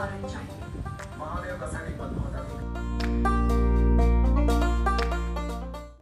parang chocolate.